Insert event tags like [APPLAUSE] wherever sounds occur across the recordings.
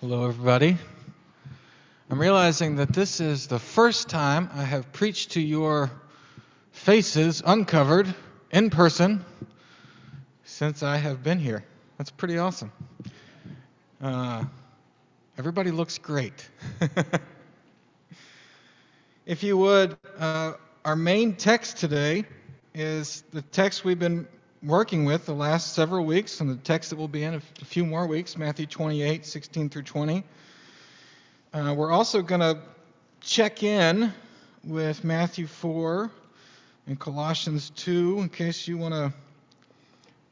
Hello, everybody. I'm realizing that this is the first time I have preached to your faces uncovered in person since I have been here. That's pretty awesome. Uh, everybody looks great. [LAUGHS] if you would, uh, our main text today is the text we've been working with the last several weeks, and the text that will be in a few more weeks Matthew 28 16 through 20. Uh, we're also going to check in with Matthew 4 and Colossians 2 in case you want to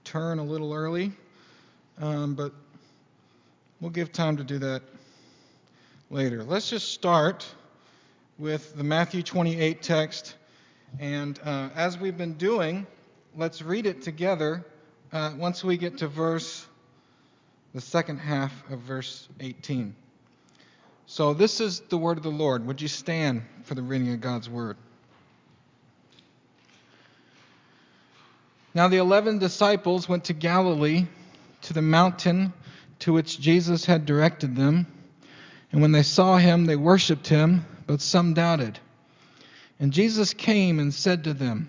turn a little early. Um, but we'll give time to do that later. Let's just start with the Matthew 28 text. And uh, as we've been doing, let's read it together uh, once we get to verse, the second half of verse 18. So this is the word of the Lord. Would you stand for the reading of God's word? Now the eleven disciples went to Galilee, to the mountain to which Jesus had directed them. And when they saw him, they worshipped him, but some doubted. And Jesus came and said to them,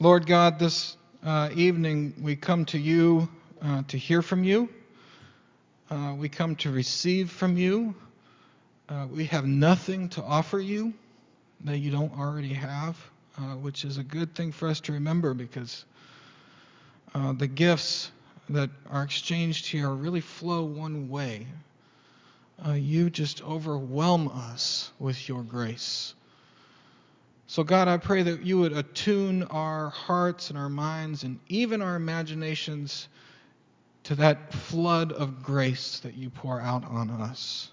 Lord God, this uh, evening we come to you uh, to hear from you. Uh, we come to receive from you. Uh, we have nothing to offer you that you don't already have, uh, which is a good thing for us to remember because uh, the gifts that are exchanged here really flow one way. you just overwhelm us with your grace. So, God, I pray that you would attune our hearts and our minds and even our imaginations to that flood of grace that you pour out on us.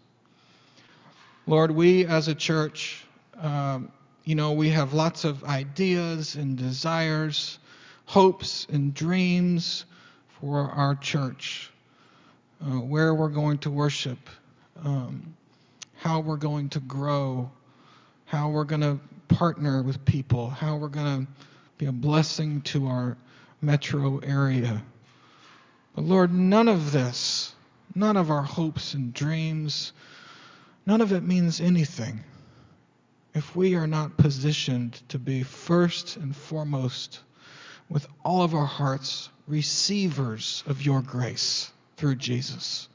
Lord, we as a church, um, you know, we have lots of ideas and desires, hopes and dreams for our church, uh, where we're going to worship, um, how we're going to grow, how we're going to partner with people, how we're going to be a blessing to our metro area. But Lord, none of this, none of our hopes and dreams, none of it means anything if we are not positioned to be first and foremost, with all of our hearts, receivers of your grace through Jesus.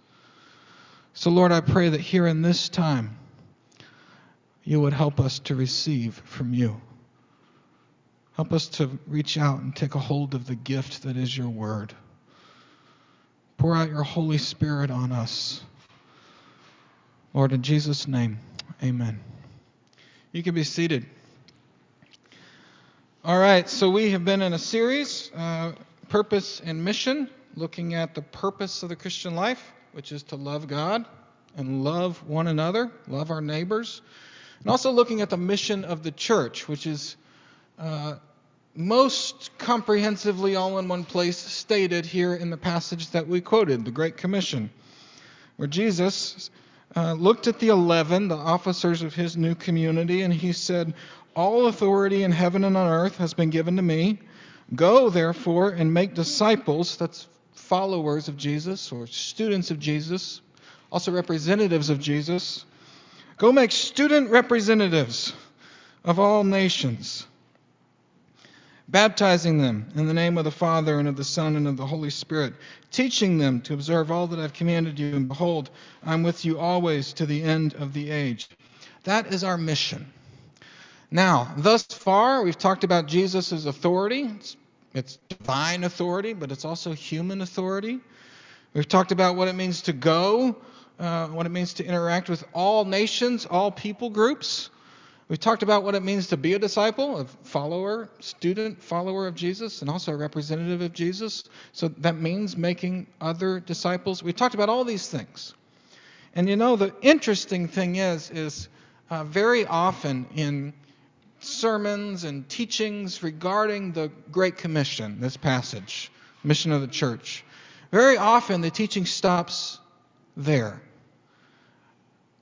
So, Lord, I pray that here in this time, you would help us to receive from you. Help us to reach out and take a hold of the gift that is your word. Pour out your Holy Spirit on us. Lord, in Jesus' name, amen. You can be seated. All right, so we have been in a series, uh, Purpose and Mission, looking at the purpose of the Christian life, which is to love God and love one another, love our neighbors. And also looking at the mission of the church, which is uh, most comprehensively all in one place stated here in the passage that we quoted, the Great Commission, where Jesus uh, looked at the eleven, the officers of his new community, and he said, All authority in heaven and on earth has been given to me. Go, therefore, and make disciples, that's followers of Jesus or students of Jesus, also representatives of Jesus Go make student representatives of all nations, baptizing them in the name of the Father and of the Son and of the Holy Spirit, teaching them to observe all that I've commanded you, and behold, I'm with you always to the end of the age. That is our mission. Now, thus far, we've talked about Jesus' authority. It's, it's divine authority, but it's also human authority. We've talked about what it means to go uh, what it means to interact with all nations, all people groups. We've talked about what it means to be a disciple, a follower, student, follower of Jesus, and also a representative of Jesus. So that means making other disciples. We've talked about all these things. And you know, the interesting thing is, is uh, very often in sermons and teachings regarding the Great Commission, this passage, mission of the church, very often the teaching stops there.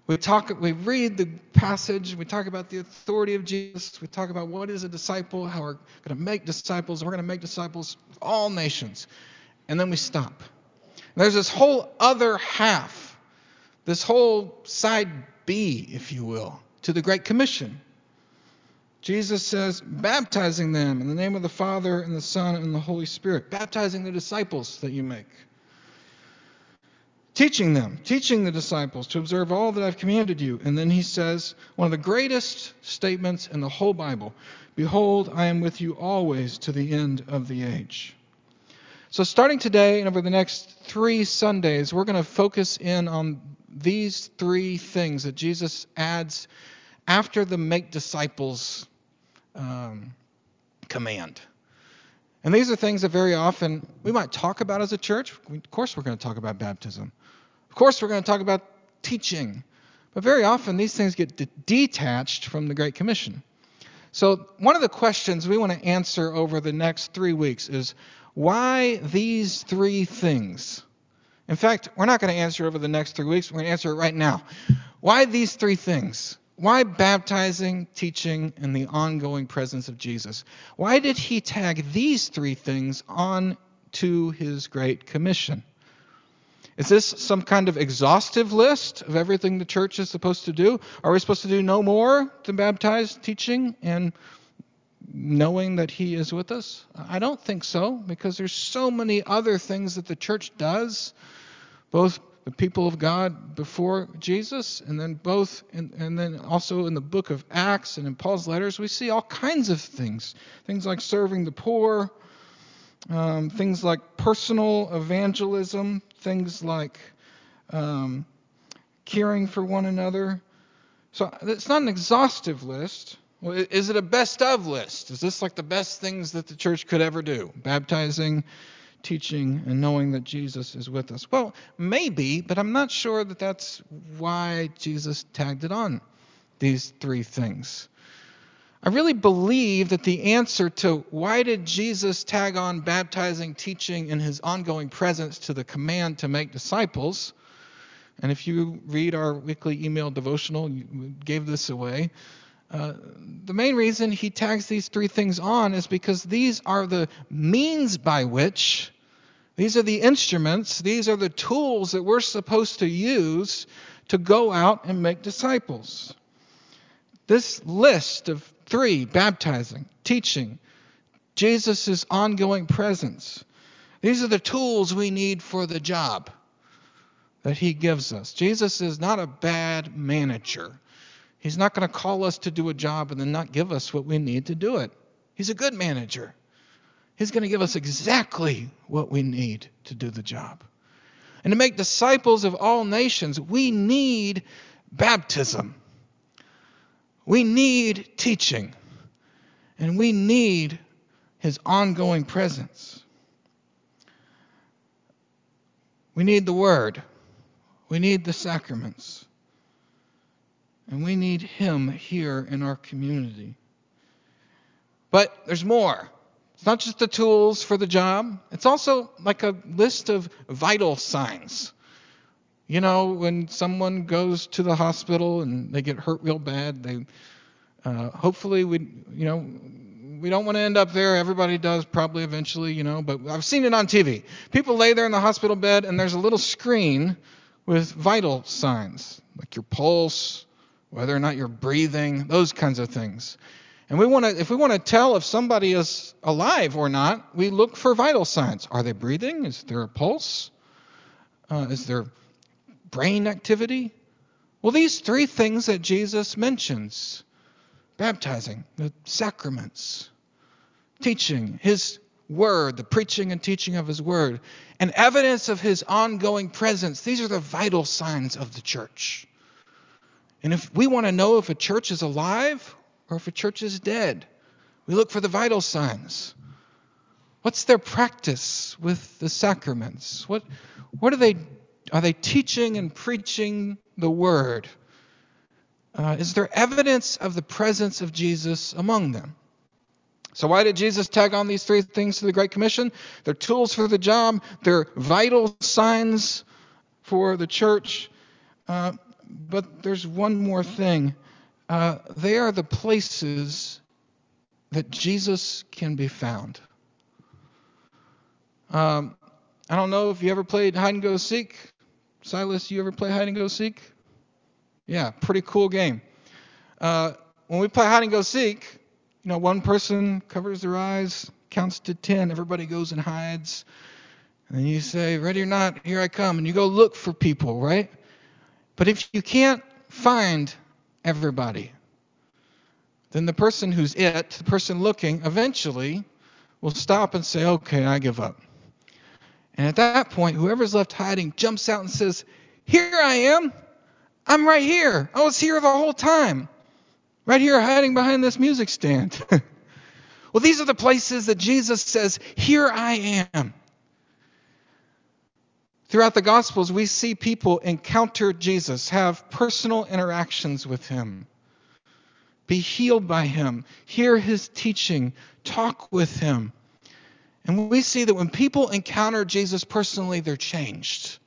We talk, we read the passage, we talk about the authority of Jesus, we talk about what is a disciple, how we're going to make disciples, we're going to make disciples of all nations, and then we stop. And there's this whole other half, this whole side B, if you will, to the Great Commission. Jesus says, baptizing them in the name of the Father and the Son and the Holy Spirit, baptizing the disciples that you make teaching them, teaching the disciples to observe all that I've commanded you. And then he says, one of the greatest statements in the whole Bible Behold, I am with you always to the end of the age. So, starting today and over the next three Sundays, we're going to focus in on these three things that Jesus adds after the make disciples um, command. And these are things that very often we might talk about as a church. Of course, we're going to talk about baptism. Course, we're going to talk about teaching. But very often, these things get de- detached from the Great Commission. So, one of the questions we want to answer over the next three weeks is why these three things? In fact, we're not going to answer over the next three weeks. We're going to answer it right now. Why these three things? Why baptizing, teaching, and the ongoing presence of Jesus? Why did he tag these three things on to his Great Commission? Is this some kind of exhaustive list of everything the church is supposed to do? Are we supposed to do no more than baptize, teaching, and knowing that He is with us? I don't think so, because there's so many other things that the church does, both the people of God before Jesus, and then both, in, and then also in the book of Acts and in Paul's letters, we see all kinds of things. Things like serving the poor, um, things like personal evangelism, things like um, caring for one another. So it's not an exhaustive list. Is it a best of list? Is this like the best things that the church could ever do? Baptizing, teaching, and knowing that Jesus is with us. Well, maybe, but I'm not sure that that's why Jesus tagged it on, these three things. I really believe that the answer to why did Jesus tag on baptizing, teaching, and his ongoing presence to the command to make disciples, and if you read our weekly email devotional, you gave this away. Uh, the main reason he tags these three things on is because these are the means by which, these are the instruments, these are the tools that we're supposed to use to go out and make disciples. This list of Three, baptizing, teaching, Jesus' ongoing presence. These are the tools we need for the job that he gives us. Jesus is not a bad manager. He's not going to call us to do a job and then not give us what we need to do it. He's a good manager. He's going to give us exactly what we need to do the job. And to make disciples of all nations, we need baptism. We need teaching, and we need his ongoing presence. We need the Word, we need the sacraments, and we need him here in our community. But there's more. It's not just the tools for the job, it's also like a list of vital signs. You know, when someone goes to the hospital and they get hurt real bad, they uh, hopefully we, you know, we don't want to end up there. Everybody does probably eventually, you know, but I've seen it on TV. People lay there in the hospital bed and there's a little screen with vital signs, like your pulse, whether or not you're breathing, those kinds of things. And we want to, if we want to tell if somebody is alive or not, we look for vital signs. Are they breathing? Is there a pulse? Uh, is there brain activity? Well, these three things that Jesus mentions baptizing, the sacraments, teaching, his word, the preaching and teaching of his word, and evidence of his ongoing presence, these are the vital signs of the church. And if we want to know if a church is alive or if a church is dead, we look for the vital signs. What's their practice with the sacraments? What, what are they Are they teaching and preaching the word? Uh, is there evidence of the presence of Jesus among them? So, why did Jesus tag on these three things to the Great Commission? They're tools for the job, they're vital signs for the church. Uh, but there's one more thing uh, they are the places that Jesus can be found. Um, I don't know if you ever played hide and go seek. Silas, you ever play hide and go seek? Yeah, pretty cool game. Uh, when we play hide and go seek, you know, one person covers their eyes, counts to 10, everybody goes and hides. And you say, ready or not, here I come. And you go look for people, right? But if you can't find everybody, then the person who's it, the person looking, eventually will stop and say, okay, I give up. And at that point, whoever's left hiding jumps out and says, Here I am. I'm right here. I was here the whole time. Right here, hiding behind this music stand. [LAUGHS] well, these are the places that Jesus says, Here I am. Throughout the Gospels, we see people encounter Jesus, have personal interactions with him, be healed by him, hear his teaching, talk with him. And we see that when people encounter Jesus personally, they're changed.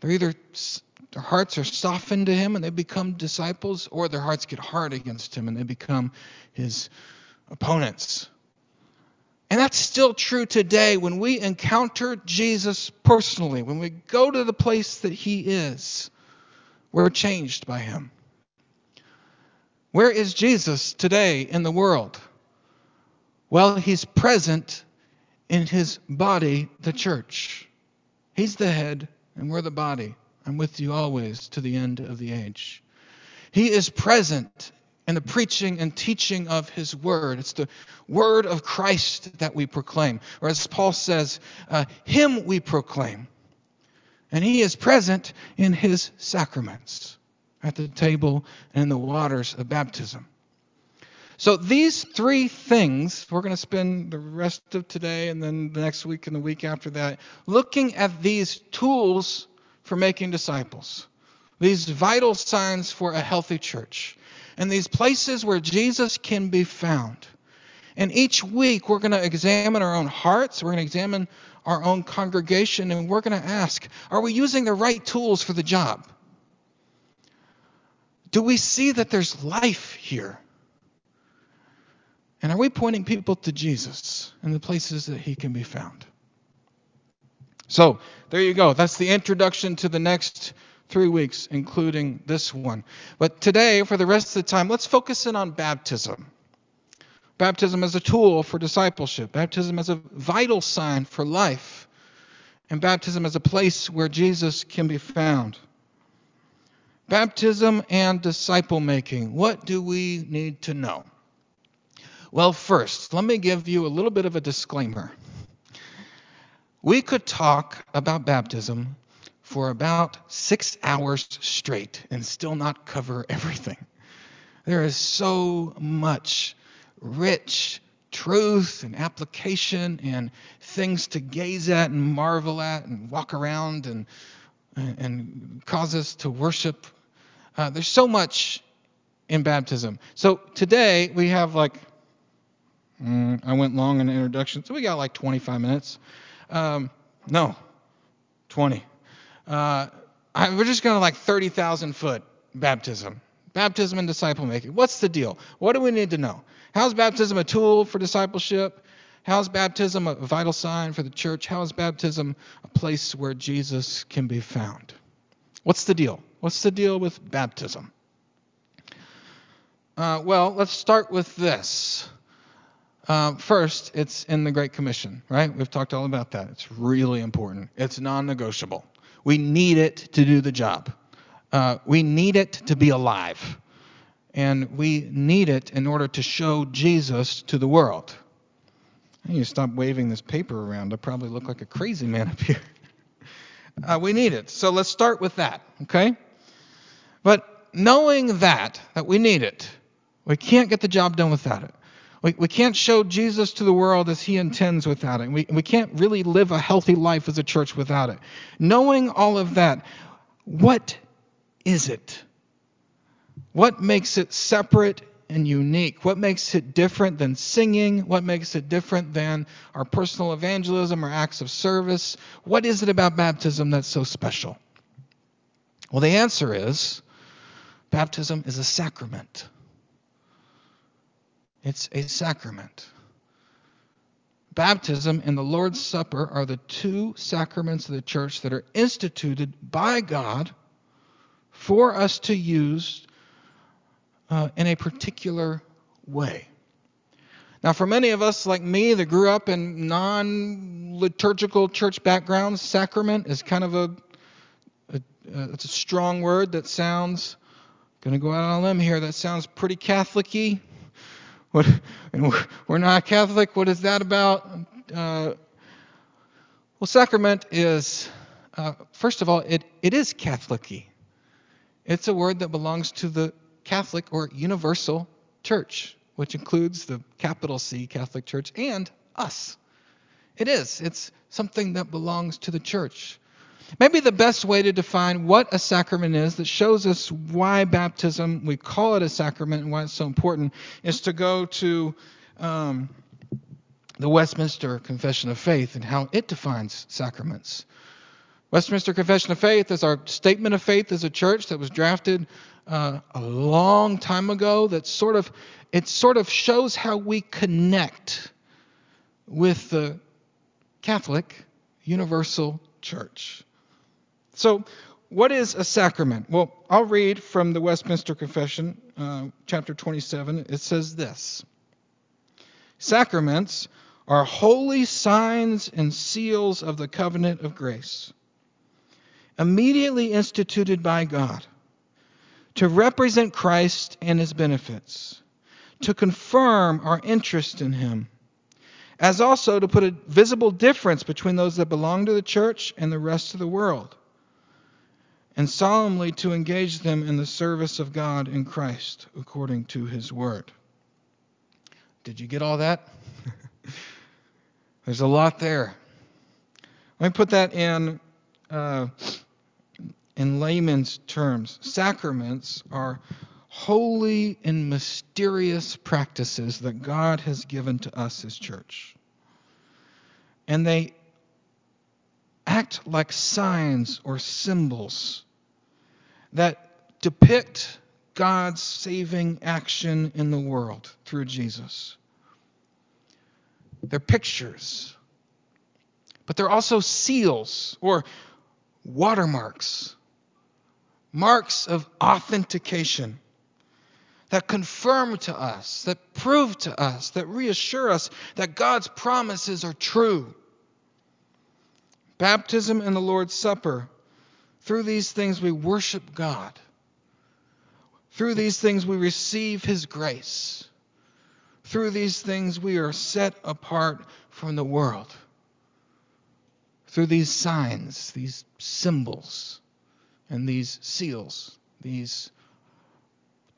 They're either their hearts are softened to him and they become disciples, or their hearts get hard against him and they become his opponents. And that's still true today when we encounter Jesus personally, when we go to the place that he is, we're changed by him. Where is Jesus today in the world? Well, he's present in his body, the church. He's the head, and we're the body. I'm with you always to the end of the age. He is present in the preaching and teaching of his word. It's the word of Christ that we proclaim. Or as Paul says, uh, him we proclaim. And he is present in his sacraments at the table and in the waters of baptism. So these three things, we're going to spend the rest of today and then the next week and the week after that looking at these tools for making disciples. These vital signs for a healthy church. And these places where Jesus can be found. And each week we're going to examine our own hearts, we're going to examine our own congregation, and we're going to ask, are we using the right tools for the job? Do we see that there's life here? And are we pointing people to Jesus and the places that he can be found? So, there you go. That's the introduction to the next three weeks, including this one. But today, for the rest of the time, let's focus in on baptism. Baptism as a tool for discipleship, baptism as a vital sign for life, and baptism as a place where Jesus can be found. Baptism and disciple making. What do we need to know? Well, first, let me give you a little bit of a disclaimer. We could talk about baptism for about six hours straight and still not cover everything. There is so much rich truth and application and things to gaze at and marvel at and walk around and, and cause us to worship. Uh, there's so much in baptism. So today we have like Mm, I went long in the introduction, so we got like 25 minutes. Um, no, 20. Uh, I, we're just going to like 30,000 foot baptism. Baptism and disciple making. What's the deal? What do we need to know? How's baptism a tool for discipleship? How's baptism a vital sign for the church? How is baptism a place where Jesus can be found? What's the deal? What's the deal with baptism? Uh, well, let's start with this. Uh, first, it's in the Great Commission, right? We've talked all about that. It's really important. It's non negotiable. We need it to do the job. Uh, we need it to be alive. And we need it in order to show Jesus to the world. To stop waving this paper around. I probably look like a crazy man up here. [LAUGHS] Uh, we need it. So let's start with that, okay? But knowing that, that we need it, we can't get the job done without it We, we can't show Jesus to the world as he intends without it. We, we can't really live a healthy life as a church without it. Knowing all of that, what is it? What makes it separate and unique? What makes it different than singing? What makes it different than our personal evangelism or acts of service? What is it about baptism that's so special? Well, the answer is baptism is a sacrament. It's a sacrament. Baptism and the Lord's Supper are the two sacraments of the church that are instituted by God for us to use uh, in a particular way. Now, for many of us like me that grew up in non liturgical church backgrounds, sacrament is kind of a, a, a, it's a strong word that sounds, going to go out on a limb here, that sounds pretty Catholic y. What, we're not Catholic. What is that about? Uh, well, sacrament is, uh, first of all, it, it is Catholic It's a word that belongs to the Catholic or universal church, which includes the capital C Catholic Church and us. It is. It's something that belongs to the church. Maybe the best way to define what a sacrament is that shows us why baptism, we call it a sacrament and why it's so important, is to go to um, the Westminster Confession of Faith and how it defines sacraments. Westminster Confession of Faith is our statement of faith as a church that was drafted uh, a long time ago. That sort of it sort of shows how we connect with the Catholic Universal Church. So, what is a sacrament? Well, I'll read from the Westminster Confession, uh, chapter 27. It says this Sacraments are holy signs and seals of the covenant of grace, immediately instituted by God to represent Christ and his benefits, to confirm our interest in him, as also to put a visible difference between those that belong to the church and the rest of the world and solemnly to engage them in the service of God in Christ according to his word. Did you get all that? [LAUGHS] There's a lot there. Let me put that in uh, in layman's terms. Sacraments are holy and mysterious practices that God has given to us as church. And they act like signs or symbols that depict God's saving action in the world through Jesus. They're pictures, but they're also seals or watermarks, marks of authentication that confirm to us, that prove to us, that reassure us that God's promises are true. Baptism and the Lord's Supper through these things, we worship God. Through these things, we receive His grace. Through these things, we are set apart from the world. Through these signs, these symbols, and these seals, these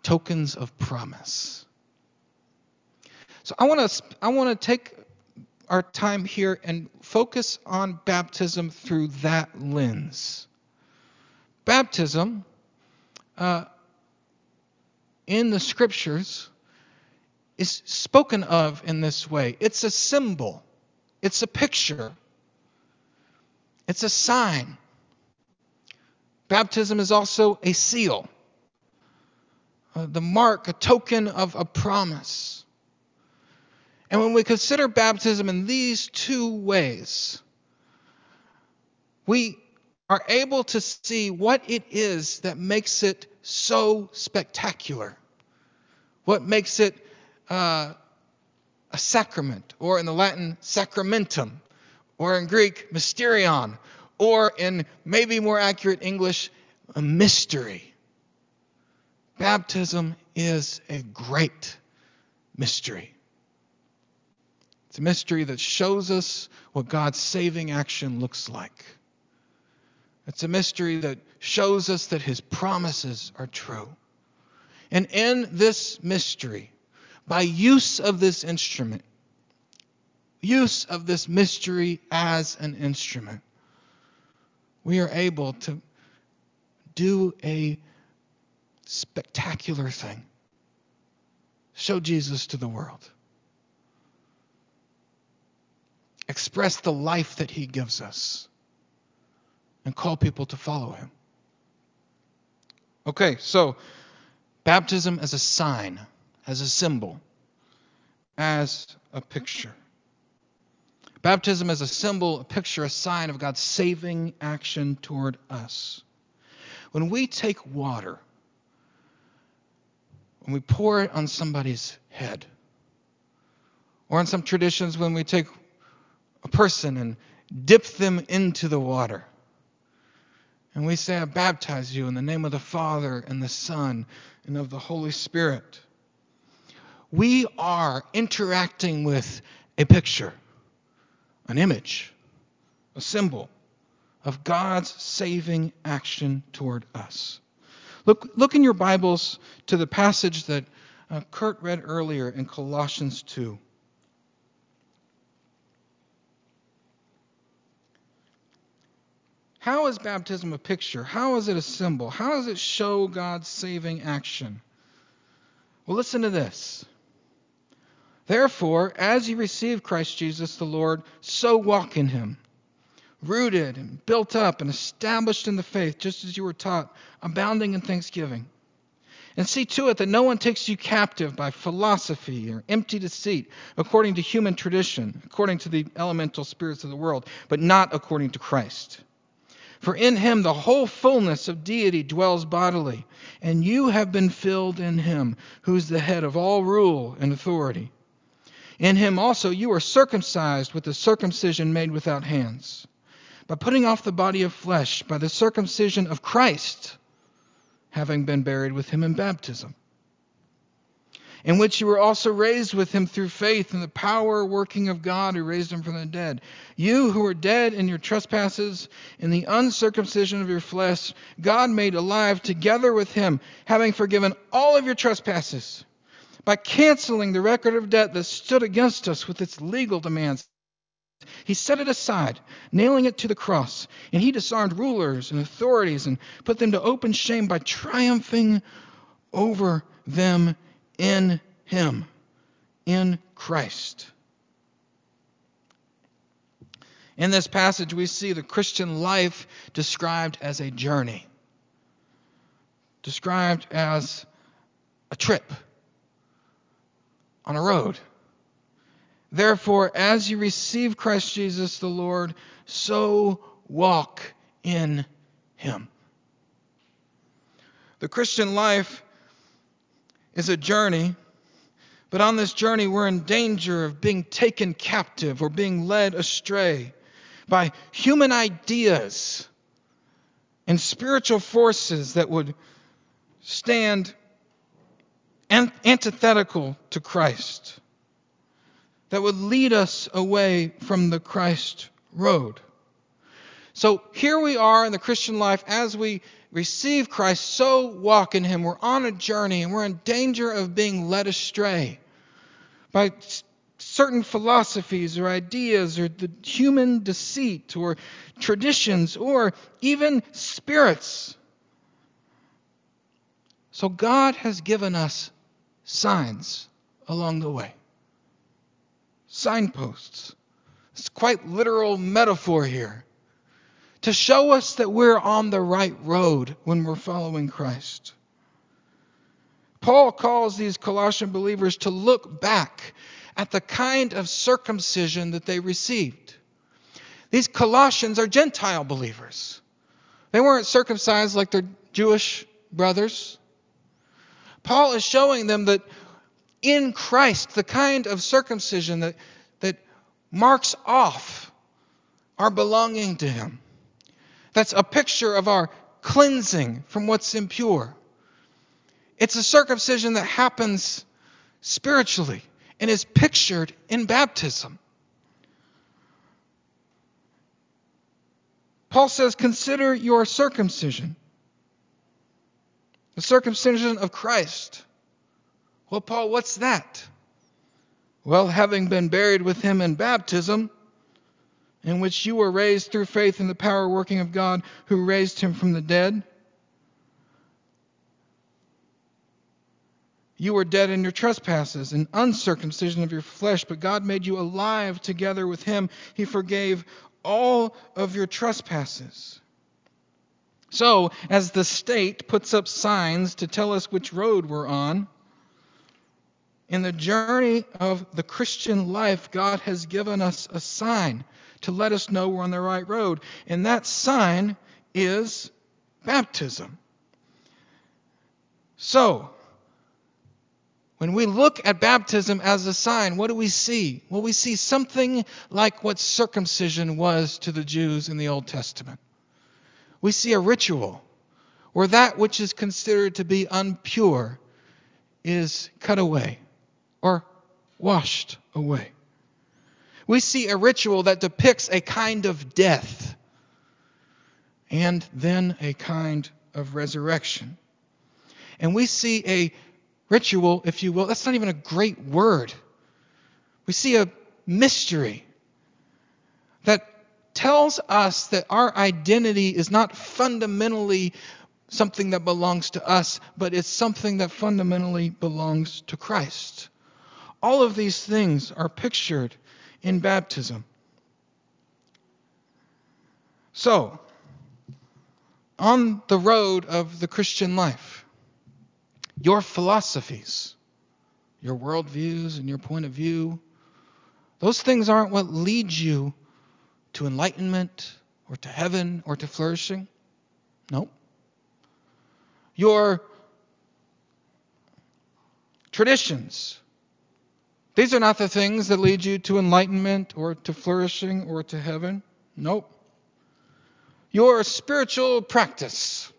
tokens of promise. So I want to I want to take our time here and focus on baptism through that lens. Baptism uh, in the scriptures is spoken of in this way it's a symbol, it's a picture, it's a sign. Baptism is also a seal, uh, the mark, a token of a promise. And when we consider baptism in these two ways, we are able to see what it is that makes it so spectacular, what makes it uh, a sacrament, or in the Latin, sacramentum, or in Greek, mysterion, or in maybe more accurate English, a mystery. Baptism is a great mystery. It's a mystery that shows us what God's saving action looks like. It's a mystery that shows us that his promises are true. And in this mystery, by use of this instrument, use of this mystery as an instrument, we are able to do a spectacular thing. Show Jesus to the world, express the life that he gives us, and call people to follow him. Okay, so baptism as a sign, as a symbol, as a picture. Baptism as a symbol, a picture, a sign of God's saving action toward us. When we take water, when we pour it on somebody's head, or in some traditions, when we take a person and dip them into the water, and we say, I baptize you in the name of the Father and the Son and of the Holy Spirit. We are interacting with a picture, an image, a symbol of God's saving action toward us. Look, look in your Bibles to the passage that uh, Kurt read earlier in Colossians 2. How is baptism a picture? How is it a symbol? How does it show God's saving action? Well, listen to this. Therefore, as you receive Christ Jesus the Lord, so walk in him, rooted and built up and established in the faith, just as you were taught, abounding in thanksgiving. And see to it that no one takes you captive by philosophy or empty deceit, according to human tradition, according to the elemental spirits of the world, but not according to Christ. For in him the whole fullness of deity dwells bodily, and you have been filled in him, who is the head of all rule and authority. In him also you are circumcised with the circumcision made without hands, by putting off the body of flesh by the circumcision of Christ, having been buried with him in baptism in which you were also raised with him through faith in the power working of God who raised him from the dead. You who were dead in your trespasses, in the uncircumcision of your flesh, God made alive together with him, having forgiven all of your trespasses, by canceling the record of debt that stood against us with its legal demands. He set it aside, nailing it to the cross, and he disarmed rulers and authorities and put them to open shame by triumphing over them in Him, in Christ. In this passage, we see the Christian life described as a journey, described as a trip on a road. Therefore, as you receive Christ Jesus the Lord, so walk in Him. The Christian life is a journey, but on this journey, we're in danger of being taken captive or being led astray by human ideas and spiritual forces that would stand antithetical to Christ, that would lead us away from the Christ road. So here we are in the Christian life as we receive Christ, so walk in Him. We're on a journey and we're in danger of being led astray by certain philosophies or ideas or the human deceit or traditions or even spirits. So God has given us signs along the way. Signposts. It's quite literal metaphor here to show us that we're on the right road when we're following Christ. Paul calls these Colossian believers to look back at the kind of circumcision that they received. These Colossians are Gentile believers. They weren't circumcised like their Jewish brothers. Paul is showing them that in Christ, the kind of circumcision that, that marks off our belonging to Him that's a picture of our cleansing from what's impure. It's a circumcision that happens spiritually and is pictured in baptism. Paul says, Consider your circumcision, the circumcision of Christ. Well, Paul, what's that? Well, having been buried with him in baptism, in which you were raised through faith in the power working of God who raised him from the dead. You were dead in your trespasses and uncircumcision of your flesh, but God made you alive together with him. He forgave all of your trespasses. So, as the state puts up signs to tell us which road we're on, in the journey of the Christian life, God has given us a sign to let us know we're on the right road. And that sign is baptism. So, when we look at baptism as a sign, what do we see? Well, we see something like what circumcision was to the Jews in the Old Testament. We see a ritual where that which is considered to be unpure is cut away or washed away we see a ritual that depicts a kind of death and then a kind of resurrection. And we see a ritual, if you will, that's not even a great word. We see a mystery that tells us that our identity is not fundamentally something that belongs to us, but it's something that fundamentally belongs to Christ. All of these things are pictured in baptism. So, on the road of the Christian life, your philosophies, your worldviews, and your point of view, those things aren't what leads you to enlightenment or to heaven or to flourishing. No. Your traditions, these are not the things that lead you to enlightenment or to flourishing or to heaven. Nope. Your spiritual practice.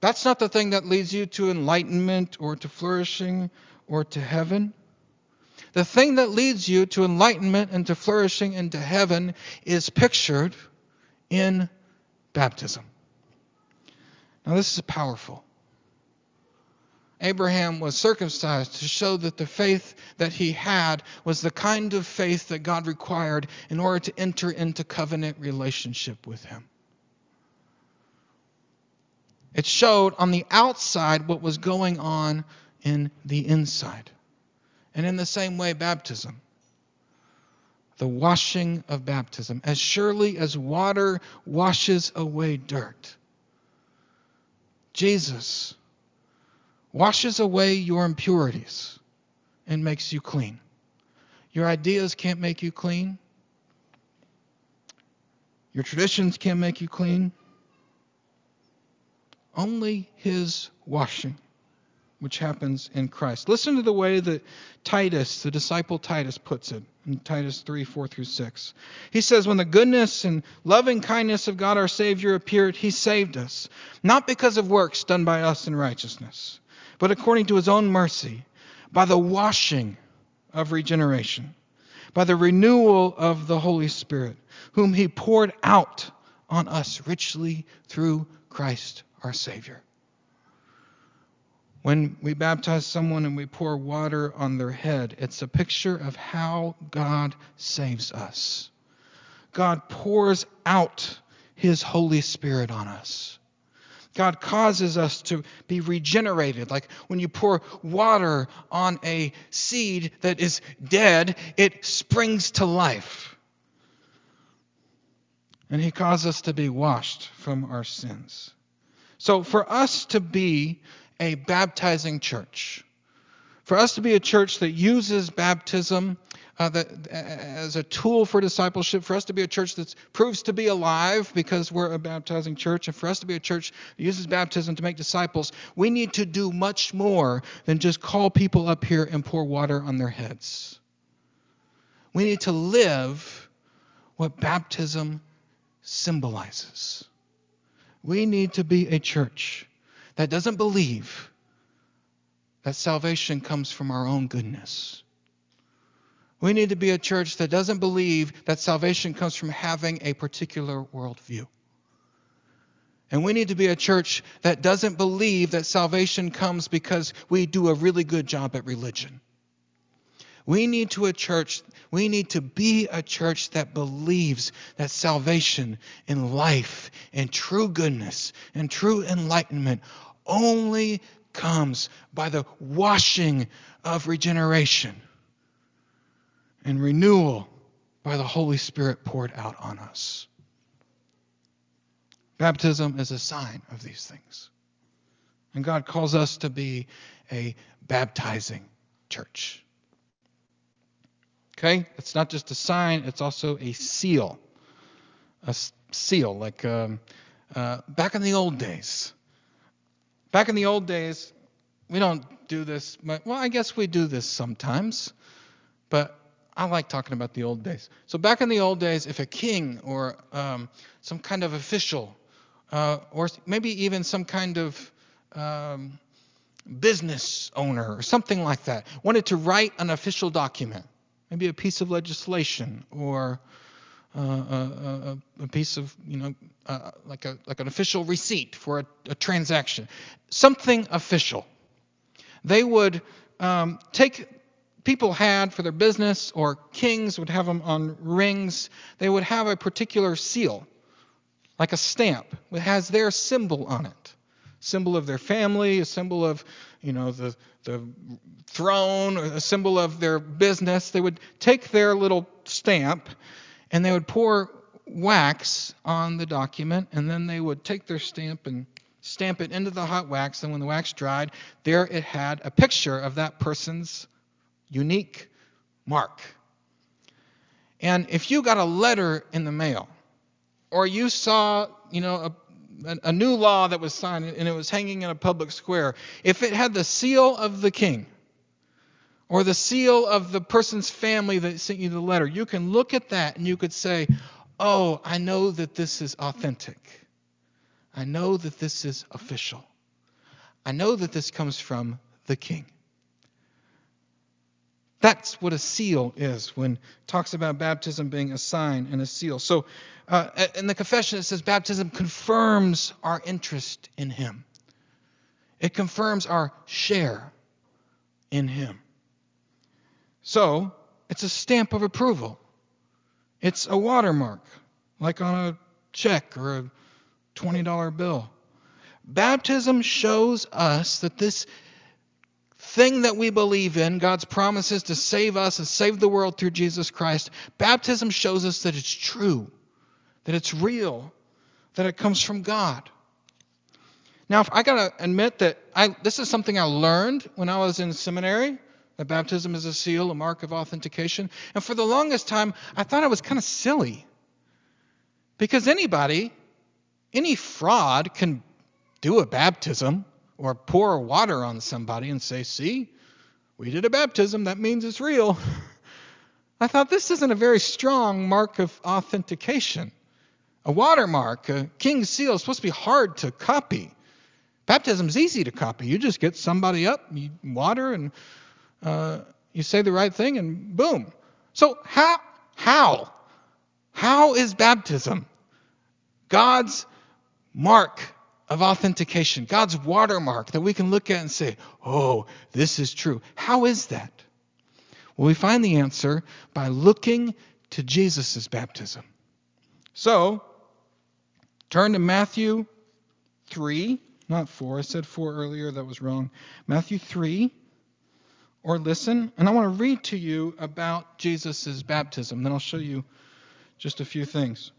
That's not the thing that leads you to enlightenment or to flourishing or to heaven. The thing that leads you to enlightenment and to flourishing and to heaven is pictured in baptism. Now, this is powerful. Abraham was circumcised to show that the faith that he had was the kind of faith that God required in order to enter into covenant relationship with him. It showed on the outside what was going on in the inside. And in the same way, baptism. The washing of baptism. As surely as water washes away dirt, Jesus washes away your impurities and makes you clean. Your ideas can't make you clean. Your traditions can't make you clean. Only His washing, which happens in Christ. Listen to the way that Titus, the disciple Titus, puts it in Titus 3 4 through 6. He says, When the goodness and loving kindness of God our Savior appeared, He saved us, not because of works done by us in righteousness but according to his own mercy, by the washing of regeneration, by the renewal of the Holy Spirit, whom he poured out on us richly through Christ our Savior. When we baptize someone and we pour water on their head, it's a picture of how God saves us. God pours out his Holy Spirit on us. God causes us to be regenerated. Like when you pour water on a seed that is dead, it springs to life. And He causes us to be washed from our sins. So for us to be a baptizing church, for us to be a church that uses baptism uh, that, as a tool for discipleship, for us to be a church that proves to be alive because we're a baptizing church, and for us to be a church that uses baptism to make disciples, we need to do much more than just call people up here and pour water on their heads. We need to live what baptism symbolizes. We need to be a church that doesn't believe that salvation comes from our own goodness we need to be a church that doesn't believe that salvation comes from having a particular worldview. And we need to be a church that doesn't believe that salvation comes because we do a really good job at religion. We need to a church, we need to be a church that believes that salvation and life and true goodness and true enlightenment only comes by the washing of regeneration and renewal by the Holy Spirit poured out on us. Baptism is a sign of these things. And God calls us to be a baptizing church. Okay? It's not just a sign, it's also a seal. A seal, like um, uh, back in the old days. Back in the old days, we don't do this. Well, I guess we do this sometimes, but I like talking about the old days. So back in the old days, if a king or um, some kind of official, uh, or maybe even some kind of um, business owner or something like that, wanted to write an official document, maybe a piece of legislation or a, a, piece of, you know, uh, like a like an official receipt for a, a transaction, something official. They would um, take people had for their business, or kings would have them on rings. They would have a particular seal, like a stamp, that has their symbol on it symbol of their family, a symbol of, you know, the, the throne, a symbol of their business. They would take their little stamp and they would pour wax on the document, and then they would take their stamp and stamp it into the hot wax. And when the wax dried, there it had a picture of that person's unique mark. And if you got a letter in the mail, or you saw, you know, a a, new law that was signed and it was hanging in a public square, if it had the seal of the king or the seal of the person's family that sent you the letter, you can look at that and you could say, Oh, I know that this is authentic. I know that this is official. I know that this comes from the king. That's what a seal is when talks about baptism being a sign and a seal. So uh, in the confession, it says baptism confirms our interest in Him, it confirms our share in Him. So it's a stamp of approval, it's a watermark, like on a check or a $20 bill. Baptism shows us that this thing that we believe in, God's promises to save us and save the world through Jesus Christ, baptism shows us that it's true that it's real, that it comes from God. Now, I got to admit that I, this is something I learned when I was in seminary that baptism is a seal, a mark of authentication. And for the longest time, I thought it was kind of silly. Because anybody, any fraud can do a baptism or pour water on somebody and say, see, we did a baptism, that means it's real. [LAUGHS] I thought this isn't a very strong mark of authentication. A watermark, a king's seal, is supposed to be hard to copy. Baptism is easy to copy. You just get somebody up, you water, and uh, you say the right thing, and boom. So how how how is baptism God's mark of authentication, God's watermark that we can look at and say, "Oh, this is true." How is that? Well, we find the answer by looking to Jesus' baptism. So, Turn to Matthew 3, not 4. I said 4 earlier, that was wrong. Matthew 3, or listen, and I want to read to you about Jesus' baptism. Then I'll show you just a few things.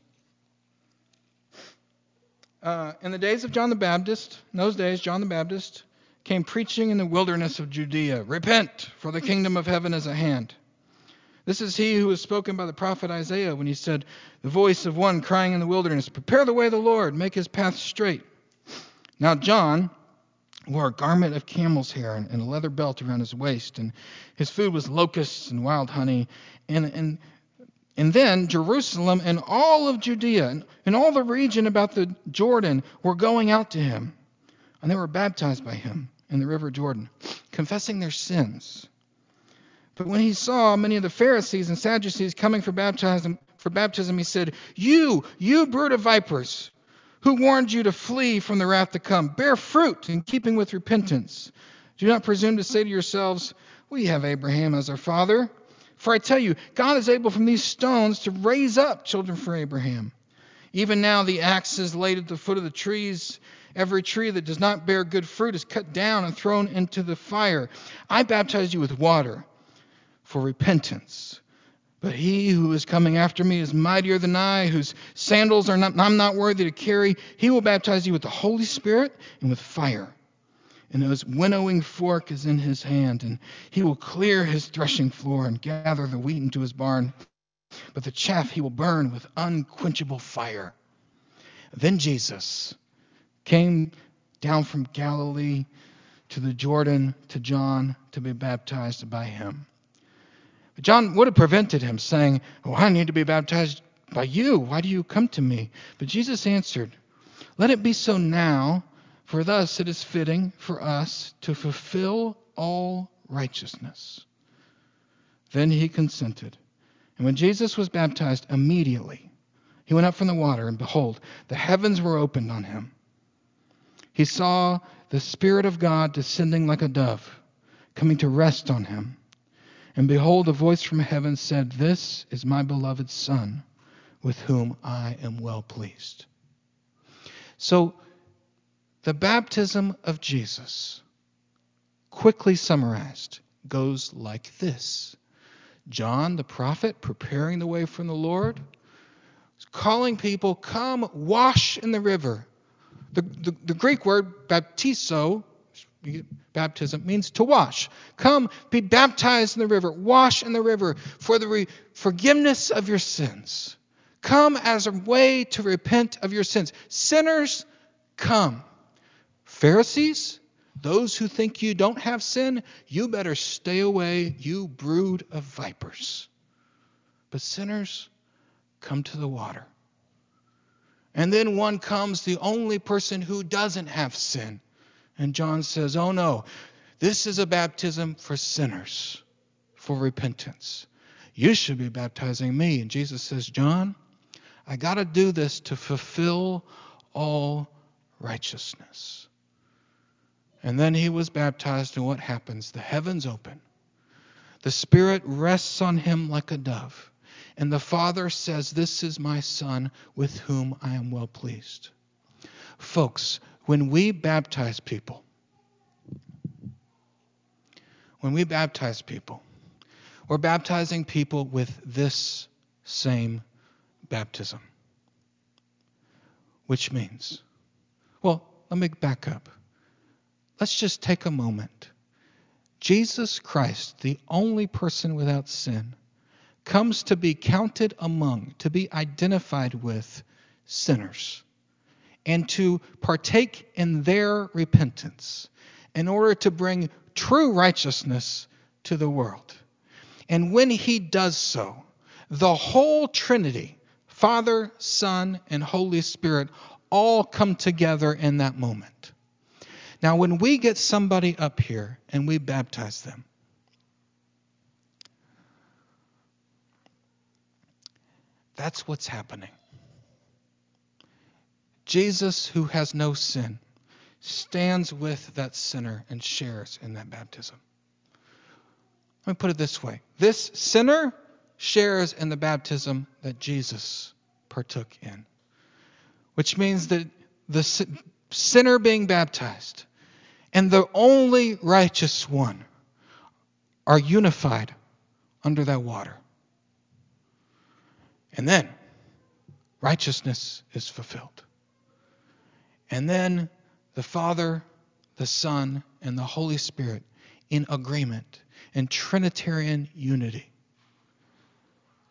Uh, in the days of John the Baptist, in those days, John the Baptist came preaching in the wilderness of Judea Repent, for the kingdom of heaven is at hand. This is he who was spoken by the prophet Isaiah when he said, The voice of one crying in the wilderness, Prepare the way of the Lord, make his path straight. Now, John wore a garment of camel's hair and a leather belt around his waist, and his food was locusts and wild honey. And, and, and then Jerusalem and all of Judea and, and all the region about the Jordan were going out to him, and they were baptized by him in the river Jordan, confessing their sins. But when he saw many of the Pharisees and Sadducees coming for baptism, for baptism, he said, You, you brood of vipers, Who warned you to flee from the wrath to come? Bear fruit in keeping with repentance. Do not presume to say to yourselves, We have Abraham as our father. For I tell you, God is able from these stones to raise up children for Abraham. Even now the axe is laid at the foot of the trees. Every tree that does not bear good fruit is cut down and thrown into the fire. I baptize you with water for repentance. But he who is coming after me is mightier than I, whose sandals are not, I'm not worthy to carry. He will baptize you with the Holy Spirit and with fire. And his winnowing fork is in his hand, and he will clear his threshing floor and gather the wheat into his barn. But the chaff he will burn with unquenchable fire. Then Jesus came down from Galilee to the Jordan to John to be baptized by him. John would have prevented him, saying, Oh, I need to be baptized by you. Why do you come to me? But Jesus answered, Let it be so now, for thus it is fitting for us to fulfill all righteousness. Then he consented. And when Jesus was baptized, immediately he went up from the water, and behold, the heavens were opened on him. He saw the Spirit of God descending like a dove, coming to rest on him. And behold, a voice from heaven said, This is my beloved Son, with whom I am well pleased. So, the baptism of Jesus, quickly summarized, goes like this John the prophet, preparing the way for the Lord, calling people, Come wash in the river. The, the, the Greek word baptizo baptism means to wash. Come, be baptized in the river, wash in the river for the re- forgiveness of your sins. Come as a way to repent of your sins. Sinners, come. Pharisees, those who think you don't have sin, you better stay away, you brood of vipers. But sinners, come to the water. And then one comes, the only person who doesn't have sin and John says, Oh no, this is a baptism for sinners, for repentance. You should be baptizing me. And Jesus says, John, I got to do this to fulfill all righteousness. And then he was baptized, and what happens? The heavens open. The Spirit rests on him like a dove. And the Father says, This is my Son with whom I am well pleased. Folks, when we baptize people, when we baptize people, we're baptizing people with this same baptism. Which means, well, let me back up. Let's just take a moment. Jesus Christ, the only person without sin, comes to be counted among, to be identified with sinners and to partake in their repentance in order to bring true righteousness to the world. And when he does so, the whole Trinity, Father, Son, and Holy Spirit, all come together in that moment. Now, when we get somebody up here and we baptize them, that's what's happening. Jesus, who has no sin, stands with that sinner and shares in that baptism. Let me put it this way this sinner shares in the baptism that Jesus partook in, which means that the sinner being baptized and the only righteous one are unified under that water. And then righteousness is fulfilled. And then the Father, the Son, and the Holy Spirit in agreement, in Trinitarian unity.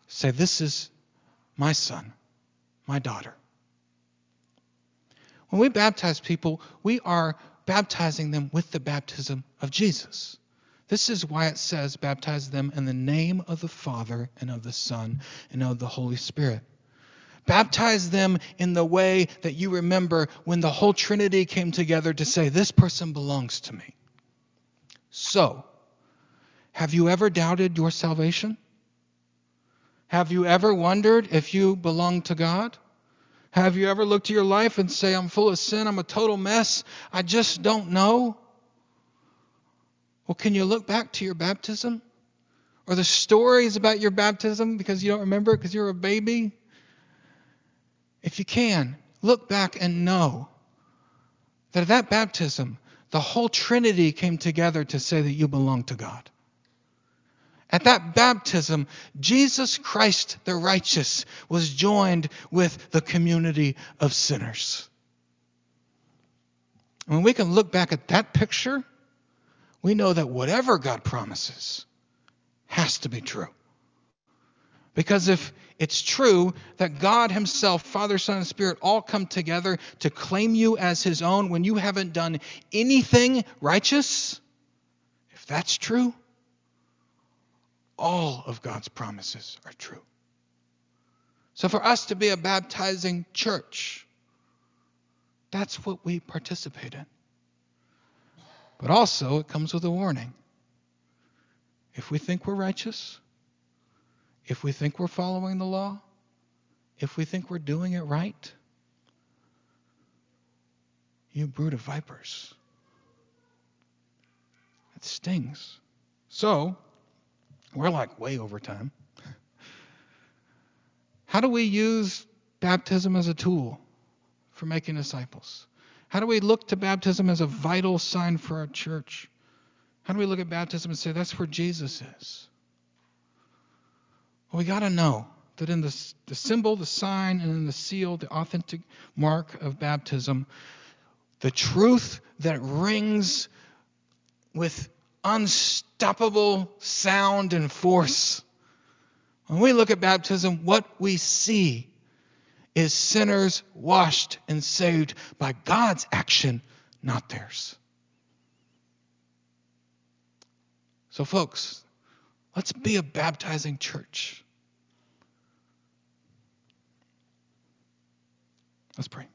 Say, This is my son, my daughter. When we baptize people, we are baptizing them with the baptism of Jesus. This is why it says, baptize them in the name of the Father and of the Son and of the Holy Spirit. Baptize them in the way that you remember when the whole Trinity came together to say, This person belongs to me. So, have you ever doubted your salvation? Have you ever wondered if you belong to God? Have you ever looked to your life and say, I'm full of sin, I'm a total mess, I just don't know? Well, can you look back to your baptism? Or the stories about your baptism because you don't remember because you're a baby? If you can, look back and know that at that baptism, the whole Trinity came together to say that you belong to God. At that baptism, Jesus Christ the righteous was joined with the community of sinners. When we can look back at that picture, we know that whatever God promises has to be true. Because if it's true that God Himself, Father, Son, and Spirit all come together to claim you as His own when you haven't done anything righteous, if that's true, all of God's promises are true. So for us to be a baptizing church, that's what we participate in. But also, it comes with a warning. If we think we're righteous, if we think we're following the law, if we think we're doing it right, you brood of vipers. It stings. So, we're like way over time. [LAUGHS] How do we use baptism as a tool for making disciples? How do we look to baptism as a vital sign for our church? How do we look at baptism and say that's where Jesus is? Well, we got to know that in the, the symbol, the sign, and in the seal, the authentic mark of baptism, the truth that rings with unstoppable sound and force. When we look at baptism, what we see is sinners washed and saved by God's action, not theirs. So, folks, let's be a baptizing church. Let's pray.